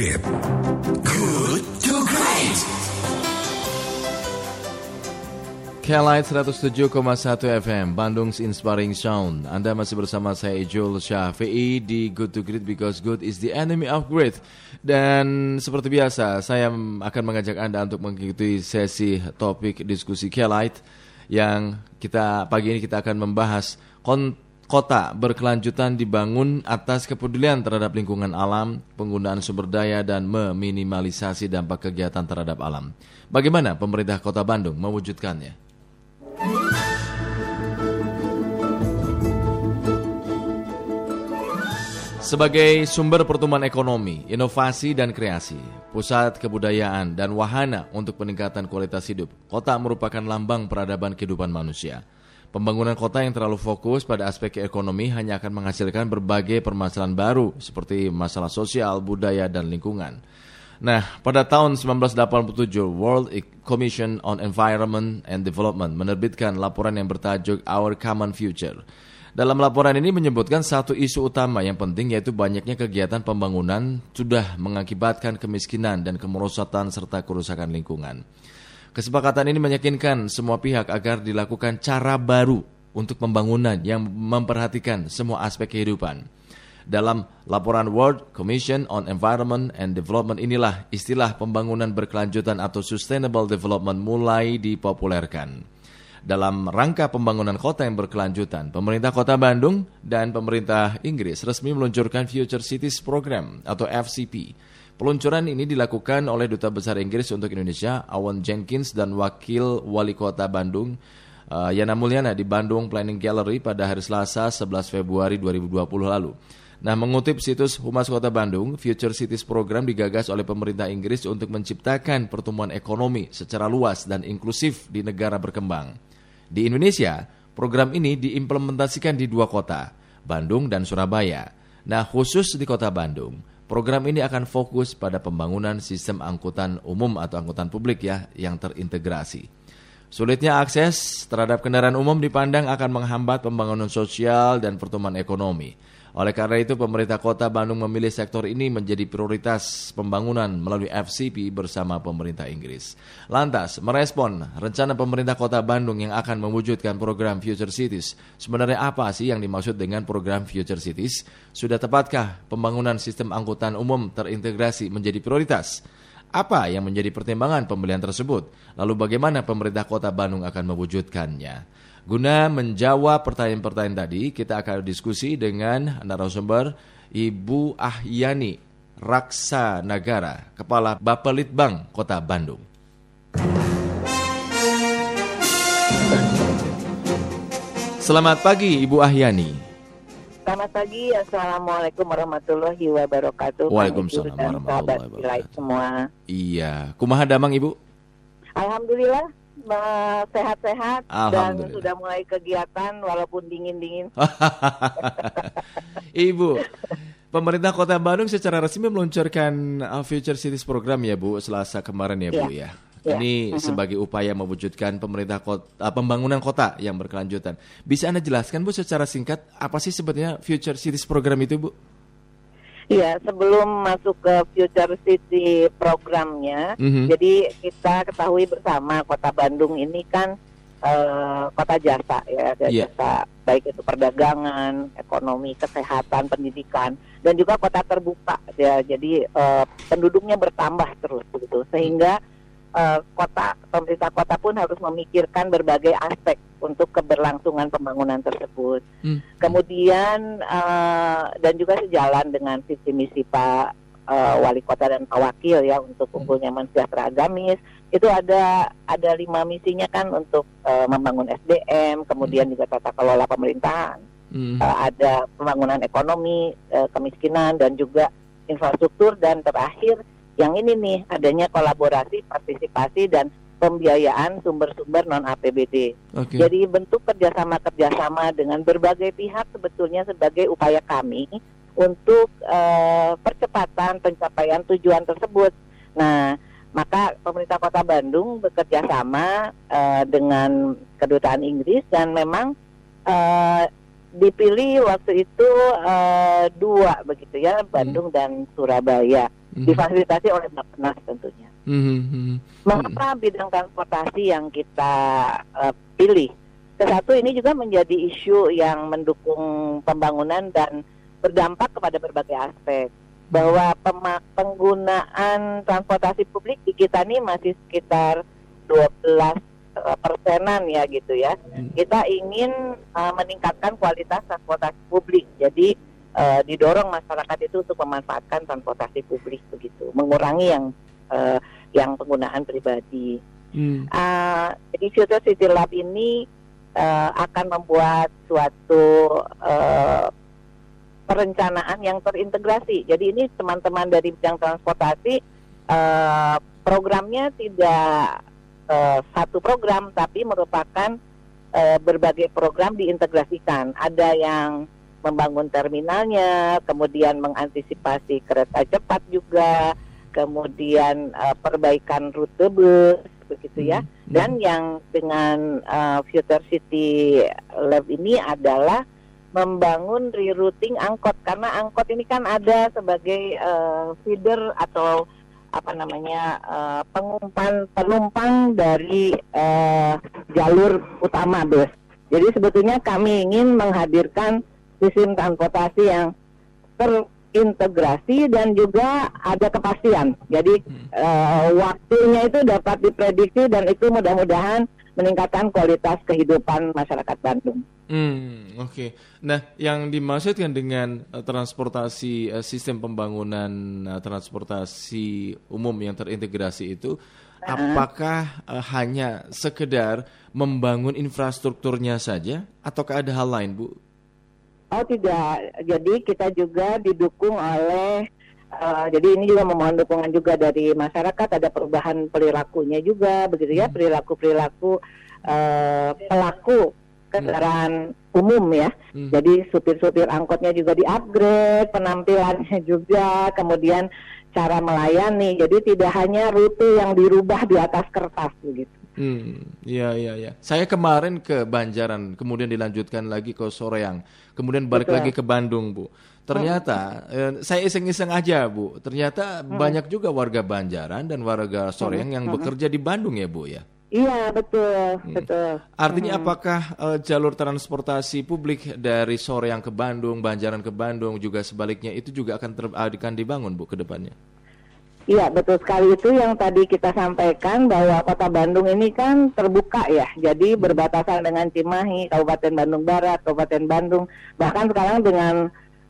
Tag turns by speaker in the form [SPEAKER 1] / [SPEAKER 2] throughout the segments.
[SPEAKER 1] Great. Good to Great.
[SPEAKER 2] Kelight 107,1 FM Bandung's Inspiring Sound Anda masih bersama saya Ijul Syafi'i di Good to Great because good is the enemy of great Dan seperti biasa saya akan mengajak Anda untuk mengikuti sesi topik diskusi Kelight Yang kita pagi ini kita akan membahas kota berkelanjutan dibangun atas kepedulian terhadap lingkungan alam, penggunaan sumber daya dan meminimalisasi dampak kegiatan terhadap alam. Bagaimana pemerintah Kota Bandung mewujudkannya? Sebagai sumber pertumbuhan ekonomi, inovasi dan kreasi, pusat kebudayaan dan wahana untuk peningkatan kualitas hidup, kota merupakan lambang peradaban kehidupan manusia. Pembangunan kota yang terlalu fokus pada aspek ekonomi hanya akan menghasilkan berbagai permasalahan baru seperti masalah sosial, budaya, dan lingkungan. Nah, pada tahun 1987, World Commission on Environment and Development menerbitkan laporan yang bertajuk Our Common Future. Dalam laporan ini menyebutkan satu isu utama yang penting yaitu banyaknya kegiatan pembangunan sudah mengakibatkan kemiskinan dan kemerosotan serta kerusakan lingkungan. Kesepakatan ini meyakinkan semua pihak agar dilakukan cara baru untuk pembangunan yang memperhatikan semua aspek kehidupan. Dalam laporan World Commission on Environment and Development inilah istilah pembangunan berkelanjutan atau sustainable development mulai dipopulerkan dalam rangka pembangunan kota yang berkelanjutan, pemerintah kota Bandung dan pemerintah Inggris resmi meluncurkan Future Cities Program atau FCP. Peluncuran ini dilakukan oleh Duta Besar Inggris untuk Indonesia, Awan Jenkins dan Wakil Wali Kota Bandung, uh, Yana Mulyana di Bandung Planning Gallery pada hari Selasa 11 Februari 2020 lalu. Nah, mengutip situs Humas Kota Bandung, Future Cities Program digagas oleh pemerintah Inggris untuk menciptakan pertumbuhan ekonomi secara luas dan inklusif di negara berkembang. Di Indonesia, program ini diimplementasikan di dua kota, Bandung dan Surabaya. Nah, khusus di kota Bandung, program ini akan fokus pada pembangunan sistem angkutan umum atau angkutan publik ya yang terintegrasi. Sulitnya akses terhadap kendaraan umum dipandang akan menghambat pembangunan sosial dan pertumbuhan ekonomi. Oleh karena itu, pemerintah kota Bandung memilih sektor ini menjadi prioritas pembangunan melalui FCP bersama pemerintah Inggris. Lantas, merespon rencana pemerintah kota Bandung yang akan mewujudkan program Future Cities. Sebenarnya apa sih yang dimaksud dengan program Future Cities? Sudah tepatkah pembangunan sistem angkutan umum terintegrasi menjadi prioritas? Apa yang menjadi pertimbangan pembelian tersebut? Lalu bagaimana pemerintah kota Bandung akan mewujudkannya? Guna menjawab pertanyaan-pertanyaan tadi, kita akan diskusi dengan narasumber Ibu Ahyani Raksa Nagara, Kepala Bapelitbang Kota Bandung. Selamat pagi Ibu Ahyani.
[SPEAKER 3] Selamat pagi, Assalamualaikum warahmatullahi wabarakatuh.
[SPEAKER 2] Waalaikumsalam warahmatullahi wabarakatuh.
[SPEAKER 3] semua.
[SPEAKER 2] Iya, kumaha damang Ibu?
[SPEAKER 3] Alhamdulillah sehat-sehat dan sudah mulai kegiatan walaupun dingin-dingin.
[SPEAKER 2] Ibu, pemerintah Kota Bandung secara resmi meluncurkan uh, Future Cities program ya Bu Selasa kemarin ya Bu ya. ya. Ya. Ini sebagai upaya mewujudkan pemerintah kota, uh, pembangunan kota yang berkelanjutan. Bisa Anda jelaskan Bu secara singkat apa sih sebetulnya Future Cities program itu Bu?
[SPEAKER 3] Iya, sebelum masuk ke Future City programnya, mm-hmm. jadi kita ketahui bersama Kota Bandung ini kan uh, kota jasa ya, yeah. jasa baik itu perdagangan, ekonomi, kesehatan, pendidikan, dan juga kota terbuka ya. Jadi uh, penduduknya bertambah terus begitu, sehingga uh, kota pemerintah kota pun harus memikirkan berbagai aspek untuk keberlangsungan pembangunan tersebut. Hmm. Kemudian uh, dan juga sejalan dengan visi misi Pak uh, Wali Kota dan Pak Wakil ya untuk hmm. kumpul nyaman sejahtera agamis itu ada ada lima misinya kan untuk uh, membangun SDM, kemudian hmm. juga tata kelola pemerintahan, hmm. uh, ada pembangunan ekonomi, uh, kemiskinan dan juga infrastruktur dan terakhir yang ini nih adanya kolaborasi, partisipasi dan pembiayaan sumber-sumber non APBD. Okay. Jadi bentuk kerjasama-kerjasama dengan berbagai pihak sebetulnya sebagai upaya kami untuk uh, percepatan pencapaian tujuan tersebut. Nah, maka pemerintah Kota Bandung bekerja sama uh, dengan kedutaan Inggris dan memang uh, dipilih waktu itu uh, dua begitu ya Bandung hmm. dan Surabaya hmm. difasilitasi oleh Bapenas tentunya. Hmm. Mengapa bidang transportasi yang kita uh, pilih? Kesatu ini juga menjadi isu yang mendukung pembangunan dan berdampak kepada berbagai aspek bahwa penggunaan transportasi publik di kita ini masih sekitar 12 eh, persenan ya gitu ya. Hmm. Kita ingin uh, meningkatkan kualitas transportasi publik. Jadi uh, didorong masyarakat itu untuk memanfaatkan transportasi publik begitu, mengurangi yang uh, yang penggunaan pribadi. Hmm. Uh, jadi Future City Lab ini uh, akan membuat suatu uh, perencanaan yang terintegrasi. Jadi ini teman-teman dari bidang transportasi uh, programnya tidak uh, satu program tapi merupakan uh, berbagai program diintegrasikan. Ada yang membangun terminalnya, kemudian mengantisipasi kereta cepat juga, kemudian uh, perbaikan rute bus begitu ya. Hmm. Dan yang dengan uh, Future City Lab ini adalah membangun rerouting angkot karena angkot ini kan ada sebagai uh, feeder atau apa namanya uh, pengumpan penumpang dari uh, jalur utama bus. Jadi sebetulnya kami ingin menghadirkan sistem transportasi yang terintegrasi dan juga ada kepastian. Jadi uh, waktunya itu dapat diprediksi dan itu mudah-mudahan meningkatkan kualitas kehidupan masyarakat Bandung.
[SPEAKER 2] Hmm, oke. Okay. Nah, yang dimaksudkan dengan uh, transportasi uh, sistem pembangunan uh, transportasi umum yang terintegrasi itu, uh-huh. apakah uh, hanya sekedar membangun infrastrukturnya saja, ataukah ada hal lain, Bu?
[SPEAKER 3] Oh tidak, jadi kita juga didukung oleh Uh, jadi ini juga memohon dukungan juga dari masyarakat ada perubahan perilakunya juga begitu ya hmm. perilaku perilaku uh, pelaku kendaraan hmm. umum ya. Hmm. Jadi supir-supir angkotnya juga di-upgrade, penampilannya juga, kemudian cara melayani. Jadi tidak hanya rute yang dirubah di atas kertas begitu.
[SPEAKER 2] Hmm, iya iya iya. Saya kemarin ke Banjaran, kemudian dilanjutkan lagi ke Soreang, kemudian balik Betul. lagi ke Bandung, Bu. Ternyata hmm. eh, saya iseng-iseng aja, Bu. Ternyata hmm. banyak juga warga Banjaran dan warga Soreang hmm. yang hmm. bekerja di Bandung ya, Bu ya.
[SPEAKER 3] Iya betul hmm. betul.
[SPEAKER 2] Artinya hmm. apakah uh, jalur transportasi publik dari sore yang ke Bandung, Banjaran ke Bandung juga sebaliknya itu juga akan ter akan dibangun bu ke depannya?
[SPEAKER 3] Iya betul sekali itu yang tadi kita sampaikan bahwa kota Bandung ini kan terbuka ya, jadi hmm. berbatasan dengan Cimahi, Kabupaten Bandung Barat, Kabupaten Bandung, bahkan sekarang dengan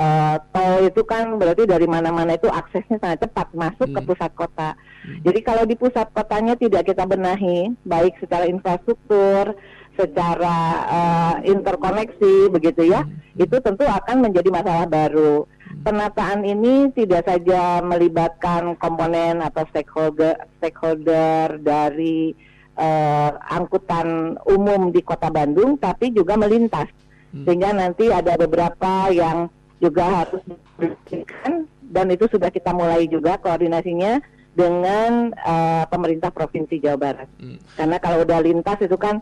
[SPEAKER 3] uh, tol itu kan berarti dari mana-mana itu aksesnya sangat cepat masuk hmm. ke pusat kota. Hmm. Jadi kalau di pusat kotanya tidak kita benahi, baik secara infrastruktur, secara uh, interkoneksi begitu ya, hmm. itu tentu akan menjadi masalah baru. Penataan ini tidak saja melibatkan komponen atau stakeholder stakeholder dari uh, angkutan umum di Kota Bandung, tapi juga melintas, hmm. sehingga nanti ada beberapa yang juga harus diberikan dan itu sudah kita mulai juga koordinasinya dengan uh, pemerintah provinsi Jawa Barat. Hmm. Karena kalau udah lintas itu kan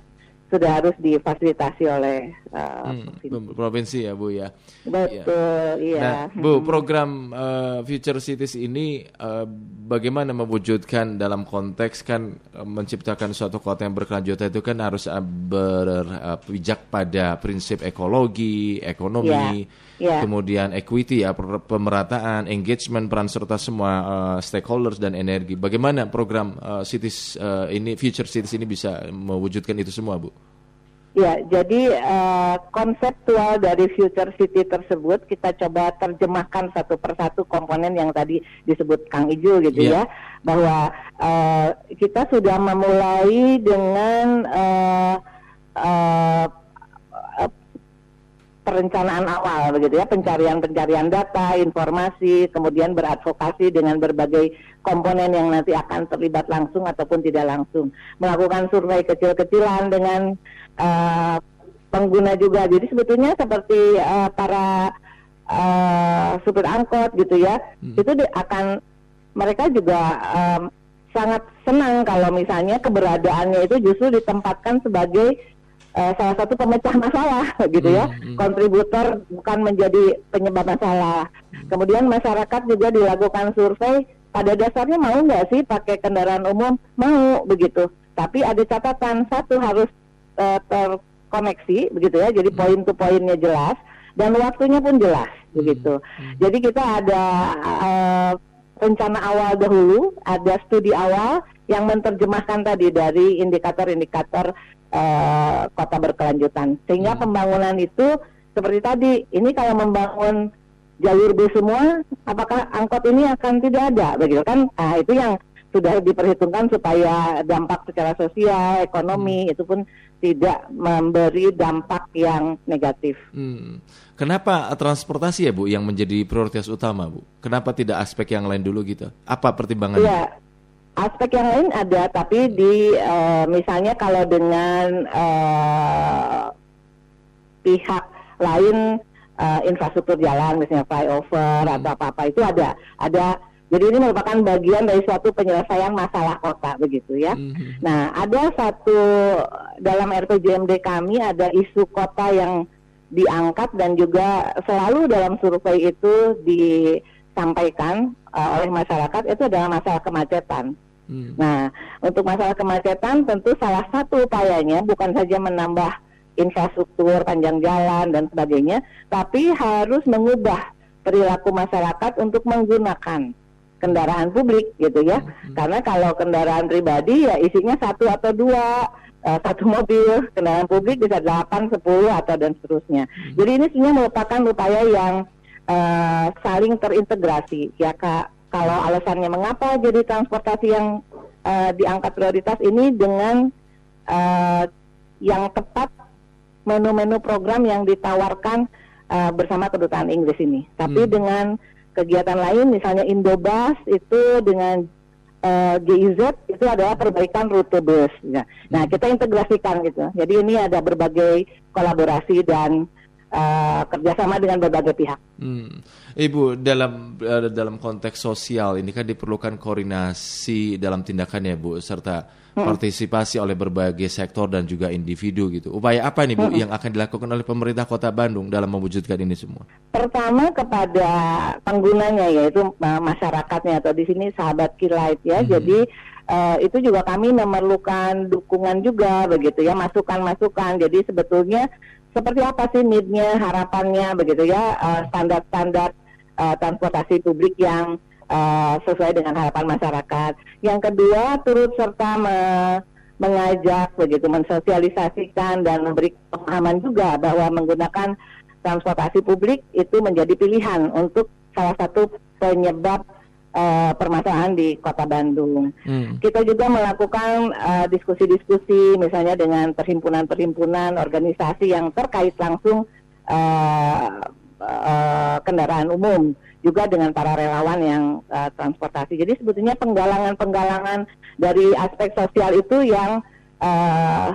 [SPEAKER 3] sudah harus difasilitasi oleh uh,
[SPEAKER 2] hmm, provinsi. ya Bu ya.
[SPEAKER 3] Betul, iya.
[SPEAKER 2] Nah, Bu, hmm. program uh, Future Cities ini uh, bagaimana mewujudkan dalam konteks kan uh, menciptakan suatu kota yang berkelanjutan itu kan harus berpijak uh, pada prinsip ekologi, ekonomi, yeah. Yeah. kemudian equity ya, pemerataan, engagement peran serta semua uh, stakeholders dan energi. Bagaimana program uh, Cities uh, ini Future Cities ini bisa mewujudkan itu semua, Bu?
[SPEAKER 3] Ya, jadi uh, konseptual dari future city tersebut kita coba terjemahkan satu persatu komponen yang tadi disebut Kang Ijul gitu yeah. ya, bahwa uh, kita sudah memulai dengan uh, uh, perencanaan awal begitu ya, pencarian-pencarian data, informasi, kemudian beradvokasi dengan berbagai komponen yang nanti akan terlibat langsung ataupun tidak langsung, melakukan survei kecil-kecilan dengan uh, pengguna juga. Jadi sebetulnya seperti uh, para uh, supir angkot gitu ya, hmm. itu di, akan mereka juga um, sangat senang kalau misalnya keberadaannya itu justru ditempatkan sebagai uh, salah satu pemecah masalah gitu ya, hmm, hmm. kontributor bukan menjadi penyebab masalah. Kemudian masyarakat juga dilakukan survei pada dasarnya mau nggak sih pakai kendaraan umum? Mau begitu. Tapi ada catatan satu harus uh, terkoneksi begitu ya. Jadi hmm. poin to poinnya jelas dan waktunya pun jelas hmm. begitu. Hmm. Jadi kita ada uh, rencana awal dahulu, ada studi awal yang menerjemahkan tadi dari indikator-indikator uh, kota berkelanjutan. Sehingga hmm. pembangunan itu seperti tadi, ini kalau membangun jalur bis semua, apakah angkot ini akan tidak ada, begitu kan? Nah itu yang sudah diperhitungkan supaya dampak secara sosial, ekonomi hmm. itu pun tidak memberi dampak yang negatif. Hmm.
[SPEAKER 2] Kenapa transportasi ya Bu yang menjadi prioritas utama Bu? Kenapa tidak aspek yang lain dulu gitu? Apa pertimbangannya? Ya,
[SPEAKER 3] aspek yang lain ada, tapi di uh, misalnya kalau dengan uh, pihak lain uh, infrastruktur jalan, misalnya flyover hmm. atau apa-apa itu ada, ada jadi ini merupakan bagian dari suatu penyelesaian masalah kota begitu ya. Mm-hmm. Nah, ada satu dalam RPJMD kami ada isu kota yang diangkat dan juga selalu dalam survei itu disampaikan uh, oleh masyarakat itu adalah masalah kemacetan. Mm. Nah, untuk masalah kemacetan tentu salah satu upayanya bukan saja menambah infrastruktur panjang jalan dan sebagainya, tapi harus mengubah perilaku masyarakat untuk menggunakan kendaraan publik gitu ya. Hmm. Karena kalau kendaraan pribadi ya isinya satu atau dua uh, satu mobil, kendaraan publik bisa delapan, sepuluh atau dan seterusnya. Hmm. Jadi ini sebenarnya merupakan upaya yang uh, saling terintegrasi ya kak. Kalau alasannya mengapa jadi transportasi yang uh, diangkat prioritas ini dengan uh, yang tepat menu-menu program yang ditawarkan uh, bersama kedutaan Inggris ini. Tapi hmm. dengan kegiatan lain misalnya Indobus itu dengan uh, GIZ itu adalah perbaikan rute bus. Ya. Nah kita integrasikan gitu. Jadi ini ada berbagai kolaborasi dan uh, kerjasama dengan berbagai pihak. Hmm.
[SPEAKER 2] Ibu dalam uh, dalam konteks sosial ini kan diperlukan koordinasi dalam tindakan ya Bu serta hmm. partisipasi oleh berbagai sektor dan juga individu gitu. Upaya apa nih Bu hmm. yang akan dilakukan oleh pemerintah Kota Bandung dalam mewujudkan ini semua?
[SPEAKER 3] Pertama kepada penggunanya yaitu masyarakatnya atau di sini sahabat kilat ya. Hmm. Jadi uh, itu juga kami memerlukan dukungan juga begitu ya masukan-masukan. Jadi sebetulnya seperti apa sih need-nya, harapannya begitu ya uh, standar-standar uh, transportasi publik yang uh, sesuai dengan harapan masyarakat. Yang kedua, turut serta me mengajak begitu mensosialisasikan dan memberi pemahaman juga bahwa menggunakan transportasi publik itu menjadi pilihan untuk salah satu penyebab uh, permasalahan di Kota Bandung. Hmm. Kita juga melakukan diskusi-diskusi uh, misalnya dengan perhimpunan-perhimpunan organisasi yang terkait langsung uh, uh, kendaraan umum juga dengan para relawan yang uh, transportasi. Jadi sebetulnya penggalangan-penggalangan dari aspek sosial itu yang uh,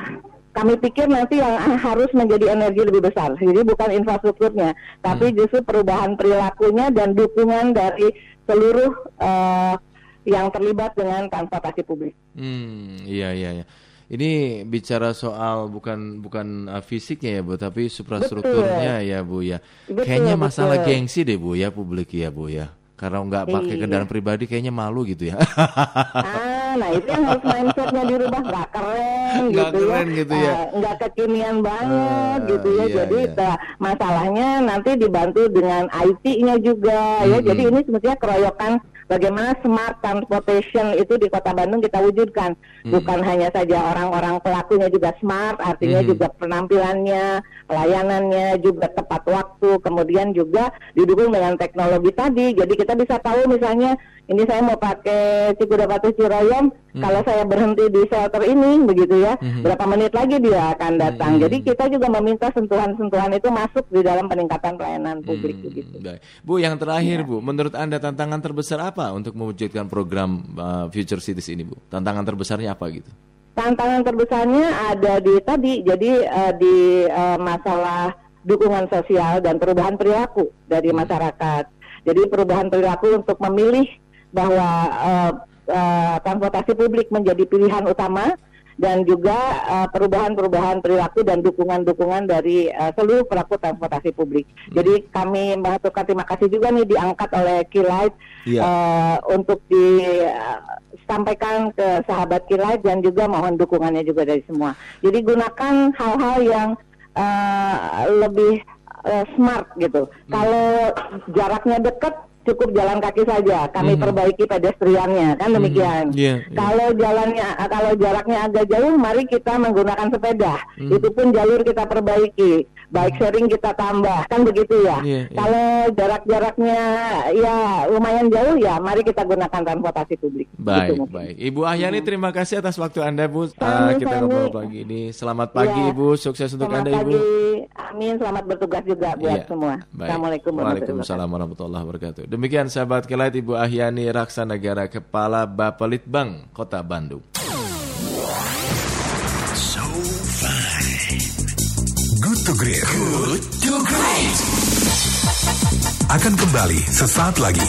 [SPEAKER 3] kami pikir nanti yang harus menjadi energi lebih besar. Jadi bukan infrastrukturnya, tapi hmm. justru perubahan perilakunya dan dukungan dari seluruh uh, yang terlibat dengan transportasi publik.
[SPEAKER 2] Hmm, iya iya iya. Ini bicara soal bukan bukan uh, fisiknya ya Bu, tapi suprastrukturnya betul. ya Bu ya. Betul, Kayaknya masalah betul. gengsi deh Bu ya publik ya Bu ya. Karena nggak pakai iya. kendaraan pribadi kayaknya malu gitu ya.
[SPEAKER 3] ah, nah itu yang harus mindsetnya dirubah nggak keren
[SPEAKER 2] gak gitu ya. keren ya. gitu ya.
[SPEAKER 3] Uh, nggak kekinian banget uh, gitu ya. Iya, Jadi iya. masalahnya nanti dibantu dengan IT-nya juga hmm, ya. Jadi ini sebetulnya keroyokan bagaimana smart transportation itu di Kota Bandung kita wujudkan. Hmm. Bukan hanya saja orang-orang pelakunya juga smart, artinya hmm. juga penampilannya, pelayanannya juga tepat waktu, kemudian juga didukung dengan teknologi tadi. Jadi kita bisa tahu misalnya ini saya mau pakai Cikudapati Ciroyom, hmm. kalau saya berhenti di shelter ini, begitu ya, hmm. berapa menit lagi dia akan datang. Hmm. Jadi kita juga meminta sentuhan-sentuhan itu masuk di dalam peningkatan pelayanan publik, hmm. begitu.
[SPEAKER 2] Baik. Bu, yang terakhir, ya. Bu, menurut anda tantangan terbesar apa untuk mewujudkan program uh, Future Cities ini, Bu? Tantangan terbesarnya apa gitu?
[SPEAKER 3] Tantangan terbesarnya ada di tadi, jadi uh, di uh, masalah dukungan sosial dan perubahan perilaku dari masyarakat. Jadi perubahan perilaku untuk memilih bahwa uh, uh, transportasi publik menjadi pilihan utama dan juga uh, perubahan-perubahan perilaku dan dukungan-dukungan dari uh, seluruh pelaku transportasi publik. Hmm. Jadi kami mengaturkan terima kasih juga nih diangkat oleh Kilight yeah. uh, untuk disampaikan ke sahabat Kilight dan juga mohon dukungannya juga dari semua. Jadi gunakan hal-hal yang uh, lebih uh, smart gitu. Hmm. Kalau jaraknya dekat cukup jalan kaki saja. Kami hmm. perbaiki pedestriannya, kan hmm. demikian. Hmm. Yeah, yeah. Kalau jalannya, kalau jaraknya agak jauh, mari kita menggunakan sepeda. Hmm. Itu pun jalur kita perbaiki bike sharing kita tambah kan begitu ya. Yeah, yeah. Kalau jarak-jaraknya ya lumayan jauh ya, mari kita gunakan transportasi publik.
[SPEAKER 2] Baik, gitu, baik. Ibu Ahyani hmm. terima kasih atas waktu Anda Bu. uh, kita ngobrol pagi ini. Selamat pagi yeah. Ibu, sukses untuk
[SPEAKER 3] selamat
[SPEAKER 2] Anda
[SPEAKER 3] pagi. Ibu. Amin, selamat bertugas juga buat yeah. semua.
[SPEAKER 2] Baik. Assalamualaikum warahmatullahi wabarakatuh. Demikian sahabat kelat Ibu Ahyani Raksanagara Kepala Bapelitbang Kota Bandung.
[SPEAKER 1] to Great. Good to Great. Akan kembali sesaat lagi.